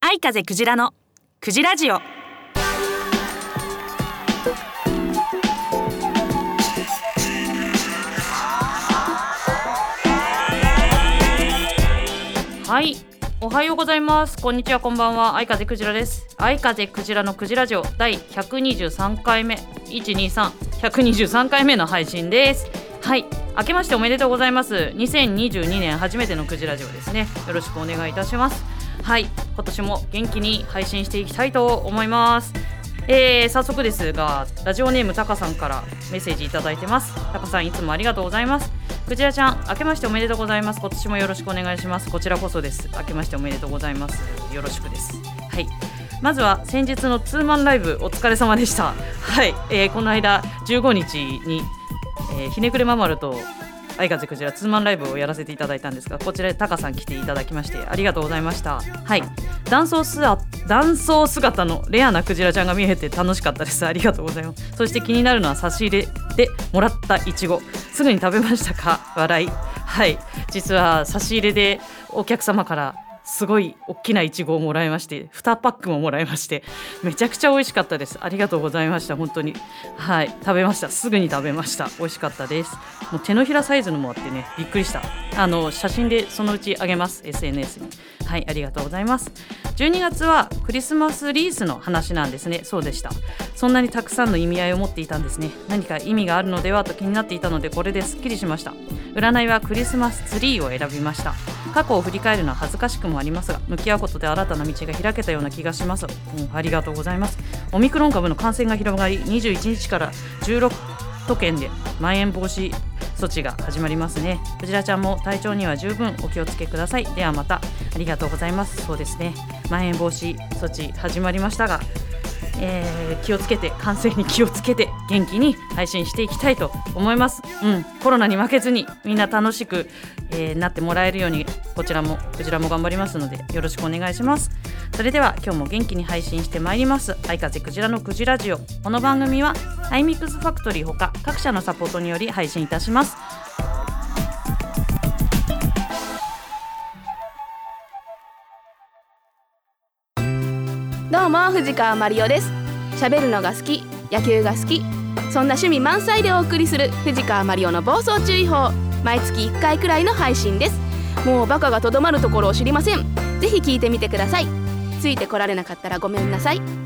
愛風クジラのクジラジオ。はい。おはようございます。こんにちはこんばんは。愛風クジラです。愛風クジラのクジラジオ第123回目。123123回目の配信ですはい。明けましておめでとうございます。2022年初めてのクジラジオですね。よろしくお願いいたします。はい。今年も元気に配信していきたいと思います。えー、早速ですがラジオネームタカさんからメッセージいただいてます。タカさんいつもありがとうございます。クジラちゃん明けましておめでとうございます。今年もよろしくお願いします。こちらこそです。明けましておめでとうございます。よろしくです。はい。まずは先日のツーマンライブお疲れ様でした。はい、えー、この間15日に、えーひねくれままると相風クジラツーマンライブをやらせていただいたんですがこちらでタカさん来ていただきましてありがとうございました。はい。男装スア男装姿のレアなクジラちゃんが見えて楽しかったです。ありがとうございます。そして気になるのは差し入れでもらったいちごすぐに食べましたか？笑い。はい。実は差し入れでお客様からすごい大きないちごをもらいまして2パックももらいましてめちゃくちゃ美味しかったです。ありがとうございました本当に。はい食べました。すぐに食べました。美味しかったです。もう手のひらサイズのもあってねびっくりした。あの写真でそのうちあげます。SNS に。はいありがとうございます。12月はクリスマスリースの話なんですね。そうでした。そんなにたくさんの意味合いを持っていたんですね。何か意味があるのではと気になっていたのでこれですっきりしました。占いはクリスマスツリーを選びました。過去を振り返るのは恥ずかしくもありますが向き合うことで新たな道が開けたような気がします、うんありがとうございます。オミクロン株の感染が広がり21日から16都県でまん延防止措置が始まりますね。クジラちゃんも体調には十分お気をつけください。ではまた。ありがとうございます。そうですね。まん延防止措置始まりましたがえー気をつけて感染に気をつけて元気に配信していきたいと思います、うん、コロナに負けずにみんな楽しく、えーなってもらえるようにこちらもクジラも頑張りますのでよろしくお願いします。それでは今日も元気に配信してまいります。愛風クジラのクジラジオ。この番組はアイミックスファクトリーほか各社のサポートにより配信いたします。どうも藤川マリオです。喋るのが好き野球が好きそんな趣味満載でお送りする藤川マリオの暴走注意報毎月1回くらいの配信です。もうバカがとどまるところを知りません。ぜひ聞いてみてください。ついてこられなかったらごめんなさい。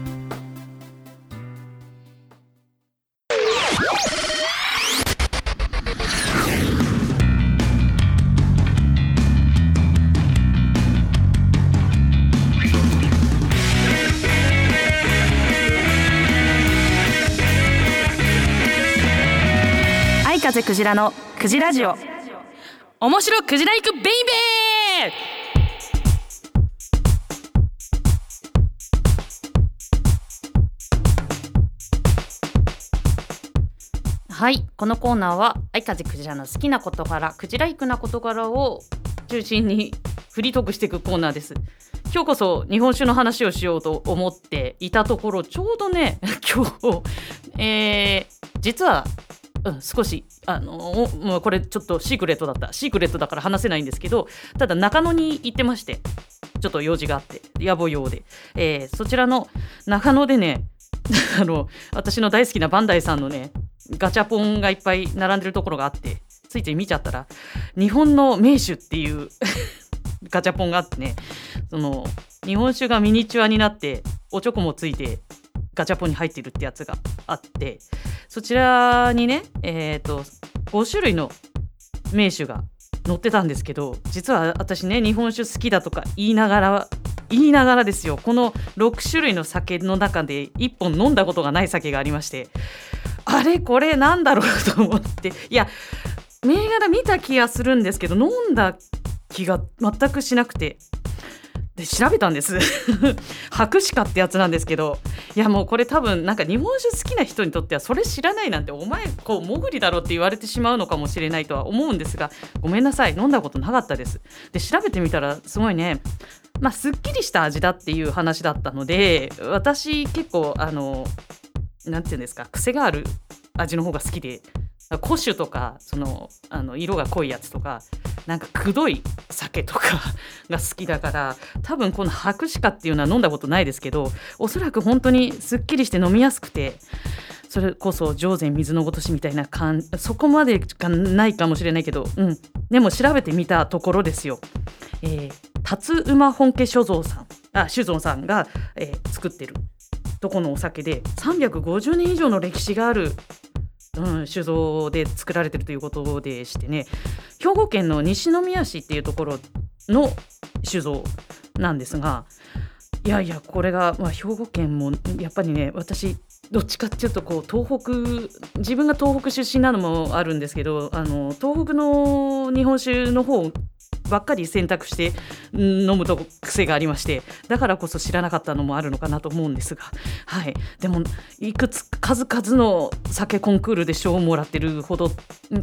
ジラのクジラジオ。面白クジラ行くベイベー。はいこのコーナーは愛風クジラの好きな事柄クジライクな事柄を中心にフリートークしていくコーナーです。今日こそ日本酒の話をしようと思っていたところちょうどね 今日、えー実はうん、少しあのもうこれちょっとシークレットだった。シークレットだから話せないんですけどただ中野に行ってましてちょっと用事があって野暮用で、えーそちらの中野でね あの私の大好きなバンダイさんのねガチャポンがいっぱい並んでるところがあってついつい見ちゃったら日本の名手っていう ガチャポンがあってねその日本酒がミニチュアになっておちょこもついてガチャポンに入ってるってやつがあってそちらにね、えー、と5種類の名手が載ってたんですけど実は私ね日本酒好きだとか言いながら言いながらですよ。この6種類の酒の中で1本飲んだことがない酒がありましてあれこれなんだろうと思って。いや銘柄見た気がするんですけど飲んだ気が全くしなくて。で調べたんです。白シカってやつなんですけどいやもうこれ多分なんか日本酒好きな人にとってはそれ知らないなんてお前こう潜りだろって言われてしまうのかもしれないとは思うんですがごめんなさい。飲んだことなかったです。で調べてみたらすごいねまあすっきりした味だっていう話だったので私結構あのなんていうんですか癖がある味の方が好きで古酒とかそのあの色が濃いやつとかなんかくどい酒とか が好きだから多分この白鹿っていうのは飲んだことないですけどおそらく本当にすっきりして飲みやすくてそれこそ上善水のごとしみたいな感そこまでかないかもしれないけど、うん、でも調べてみたところですよ。えー、辰馬本家酒造さんあ酒造さんが、えー、作ってるとこのお酒で350年以上の歴史があるうん、酒造で作られてるということでしてね。兵庫県の西宮市っていうところの酒造なんですがいやいやこれが、まあ、兵庫県もやっぱりね私どっちかっていうとこう東北自分が東北出身なのもあるんですけどあの東北の日本酒の方ばっかり選択して飲むと癖がありましてだからこそ知らなかったのもあるのかなと思うんですが、はい、でもいくつ数々の酒コンクールで賞をもらってるほど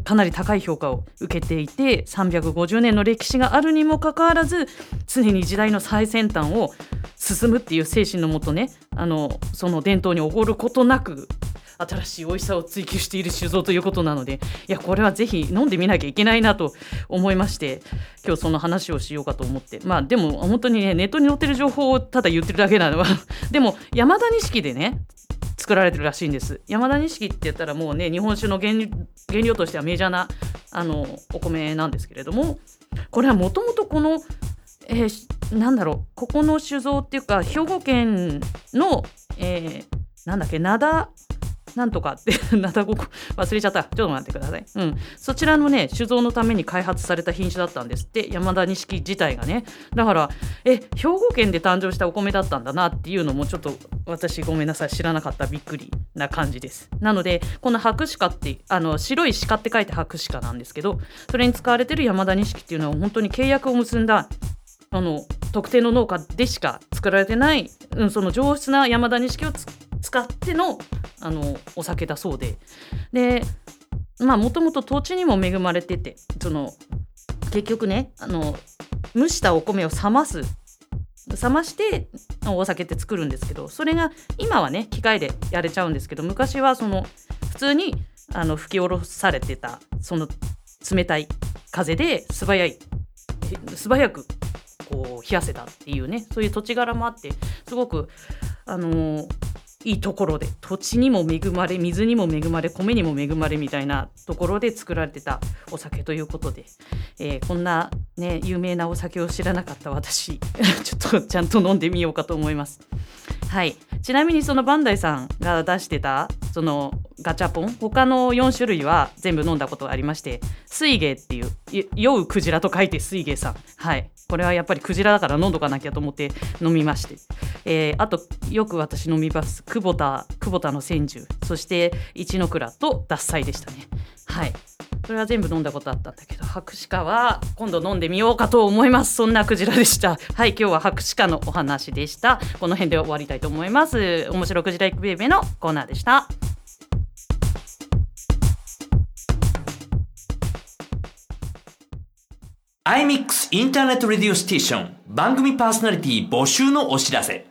かなり高い評価を受けていて350年の歴史があるにもかかわらず常に時代の最先端を進むっていう精神のもとねあのその伝統におごることなく新しい美味しさを追求している酒造ということなのでいやこれはぜひ飲んでみなきゃいけないなと思いまして今日その話をしようかと思って。まあでも本当にねネットに載ってる情報をただ言ってるだけなのは でも山田錦でね作られてるらしいんです。山田錦って言ったらもうね日本酒の原料としてはメジャーなあのお米なんですけれどもこれはもともとこのえー、なんだろうここの酒造っていうか兵庫県の、えー、なんだっけ灘なんとかって なたごこ忘れちゃった。ちょっと待ってください、うん、そちらのね酒造のために開発された品種だったんですって。山田錦自体がね。だからえ兵庫県で誕生したお米だったんだなっていうのもちょっと私ごめんなさい。知らなかった。びっくりな感じです。なのでこの白鹿ってあの白い鹿って書いて白鹿なんですけどそれに使われてる山田錦っていうのは本当に契約を結んだあの特定の農家でしか作られてない、うん、その上質な山田錦を使ってのあのお酒だそうで。でまあもともと土地にも恵まれててその結局ねあの蒸したお米を冷ます。冷ましてお酒って作るんですけどそれが今はね機械でやれちゃうんですけど昔はその普通にあの吹き下ろされてたその冷たい風で素早い素早くこう冷やせたっていうねそういう土地柄もあってすごくあのー、いいところで土地にも恵まれ水にも恵まれ米にも恵まれみたいなところで作られてたお酒ということで、えー、こんなね有名なお酒を知らなかった私 ちょっとちゃんと飲んでみようかと思います。はいちなみにそのバンダイさんが出してたそのガチャポン他の4種類は全部飲んだことがありまして水芸っていう酔うクジラと書いて水芸さん。はい。これはやっぱりクジラだから飲んどかなきゃと思って飲みまして、えー、あとよく私飲みます。久保田久保田の千住。そして一ノ倉と獺祭でしたね。はい。それは全部飲んだことあったんだけど白鹿は今度飲んでみようかと思います。そんなクジラでした。はい今日は白鹿のお話でした。この辺で終わりたいと思います。面白クジライクベイベーのコーナーでした。アイミックスインターネットレディオステーション。番組パーソナリティ募集のお知らせ。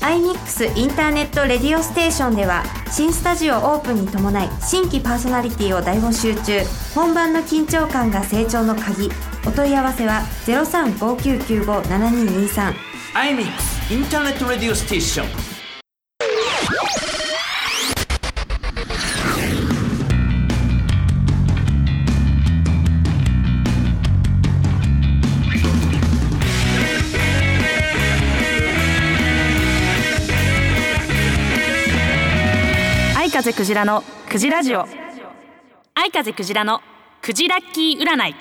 iMix インターネットレディオステーションでは新スタジオオープンに伴い新規パーソナリティを大募集中。本番の緊張感が成長の鍵。お問い合わせは0359957223 iMix インターネットレディオステーション。風クジラのクジラジオ。愛風クジラのクジラッキー占い。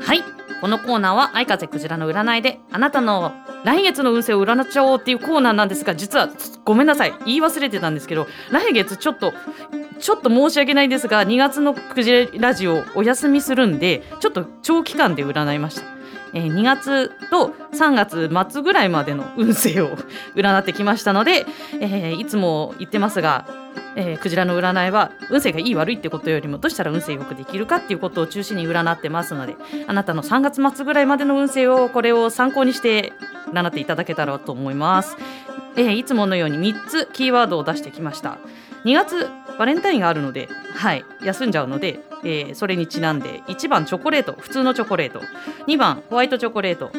はい。このコーナーは愛風クジラの占いであなたの来月の運勢を占っちゃおうっていうコーナーなんですが実はごめんなさい。言い忘れてたんですけど来月ちょっとちょっと申し訳ないですが2月のクジラジオお休みするんでちょっと長期間で占いました。えー2月と3月末ぐらいまでの運勢を 占ってきましたので、えーいつも言ってますが、えークジラの占いは運勢がいい悪いってことよりもどうしたら運勢よくできるかっていうことを中心に占ってますのであなたの3月末ぐらいまでの運勢をこれを参考にして占っていただけたらと思います。えいつものように3つキーワードを出してきました2月バレンタインがあるので、はい、休んじゃうので、えーそれにちなんで1番チョコレート普通のチョコレート2番ホワイトチョコレート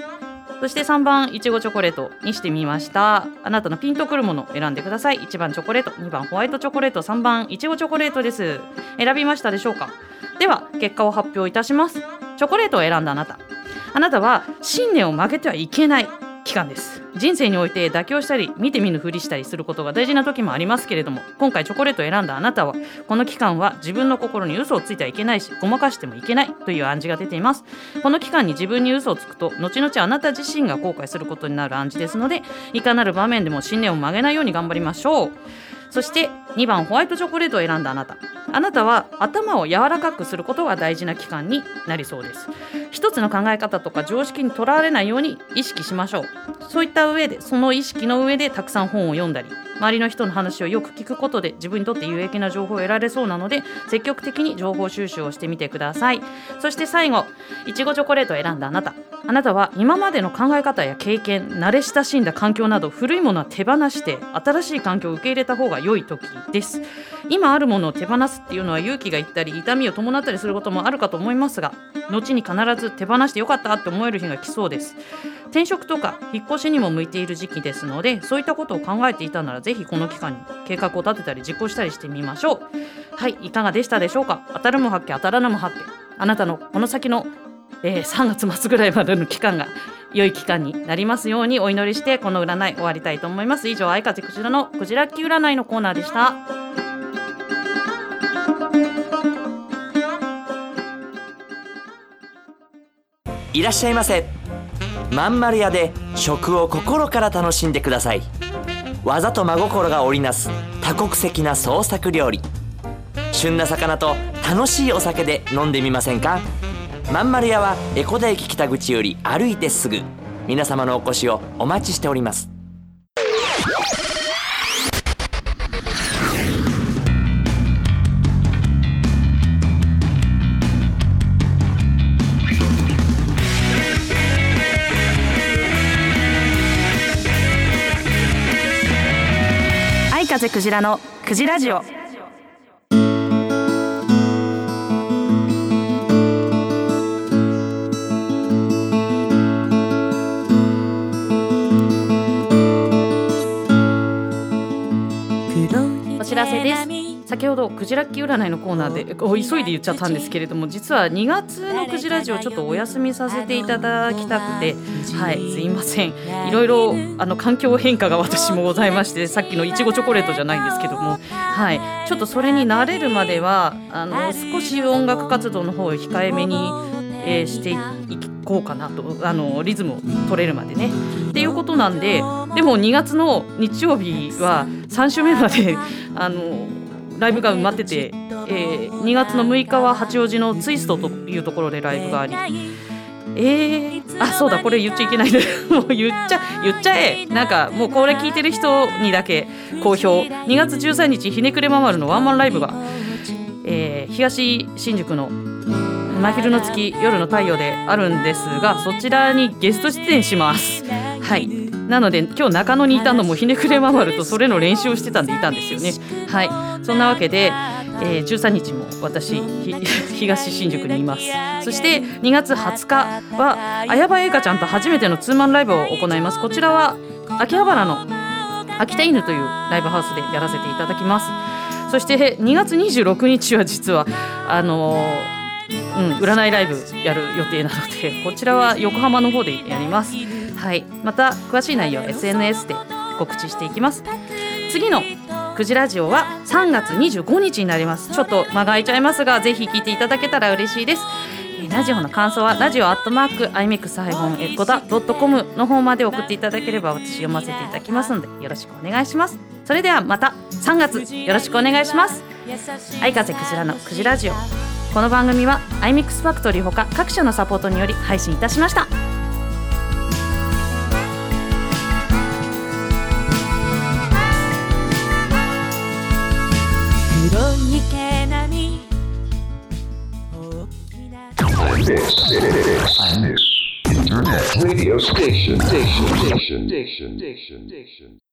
そして3番いちごチョコレートにしてみました。あなたのピンとくるものを選んでください。1番チョコレート2番ホワイトチョコレート3番いちごチョコレートです。選びましたでしょうか？では結果を発表いたします。チョコレートを選んだあなた。あなたは信念を曲げてはいけない。期間です。人生において妥協したり見て見ぬふりしたりすることが大事な時もありますけれども今回チョコレートを選んだあなたはこの期間は自分の心に嘘をついてはいけないしごまかしてもいけないという暗示が出ています。この期間に自分に嘘をつくと後々あなた自身が後悔することになる暗示ですのでいかなる場面でも信念を曲げないように頑張りましょう。そして2番ホワイトチョコレートを選んだあなた。あなたは頭を柔らかくすることが大事な期間になりそうです。一つの考え方とか常識にとらわれないように意識しましょう。そういった上でその意識の上でたくさん本を読んだり周りの人の話をよく聞くことで自分にとって有益な情報を得られそうなので積極的に情報収集をしてみてください。そして最後いちごチョコレートを選んだあなた。あなたは今までの考え方や経験慣れ親しんだ環境など古いものは手放して新しい環境を受け入れた方が良い時。です。今あるものを手放すっていうのは勇気がいったり痛みを伴ったりすることもあるかと思いますが後に必ず手放してよかったって思える日が来そうです。転職とか引っ越しにも向いている時期ですのでそういったことを考えていたならぜひこの期間に計画を立てたり実行したりしてみましょう。はいいかがでしたでしょうか？当たるも発見当たらぬも発見。あなたのこの先の、えー3月末ぐらいまでの期間が良い期間になりますようにお祈りしてこの占い終わりたいと思います。以上愛風クジラのクジラッキ占いのコーナーでした。いらっしゃいませ。まんまる屋で食を心から楽しんでください。技と真心が織りなす多国籍な創作料理。旬な魚と楽しいお酒で飲んでみませんか？まんまる屋は江古田駅北口より歩いてすぐ。皆様のお越しをお待ちしております。愛風クジラのクジラジオ。らせです。先ほどクジラッキー占いのコーナーでお急いで言っちゃったんですけれども実は2月のクジラジオちょっとお休みさせていただきたくてはいすいません。いろいろあの環境変化が私もございましてさっきのいちごチョコレートじゃないんですけどもはい。ちょっとそれに慣れるまではあの少し音楽活動の方を控えめに、えーしていこうかなとあのリズムを取れるまでね。っていうことなんででも2月の日曜日は3週目まで あのライブが埋まってて、えー2月の6日は八王子のツイストというところでライブがあり。えー、あそうだこれ言っちゃいけない。ね もう言っちゃ言っちゃえ。なんかもうこれ聞いてる人にだけ好評。2月13日ひねくれままるのワンマンライブが、えー東新宿の真昼の月夜の太陽であるんですがそちらにゲスト出演します。はい。なので今日中野にいたのもひねくれままるとそれの練習をしてたんでいたんですよね。はい。そんなわけで、えー13日も私 東新宿にいます。そして2月20日は綾葉映花ちゃんと初めてのツーマンライブを行います。こちらは秋葉原の秋田犬というライブハウスでやらせていただきます。そして2月26日は実はあのーうん、占いライブやる予定なので こちらは横浜の方でやります。はい。また詳しい内容は SNS で告知していきます。次のクジラジオは3月25日になります。ちょっと間が空いちゃいますがぜひ聞いていただけたら嬉しいです。えラジオの感想はラジオアットマーク imix-ecoda.com の方まで送っていただければ私読ませていただきますのでよろしくお願いします。それではまた3月よろしくお願いします。愛風クジラのクジラジオ。この番組は iMixFactory ほか各社のサポートにより配信いたしました「This Internet Radio Station Station Station Station Station Station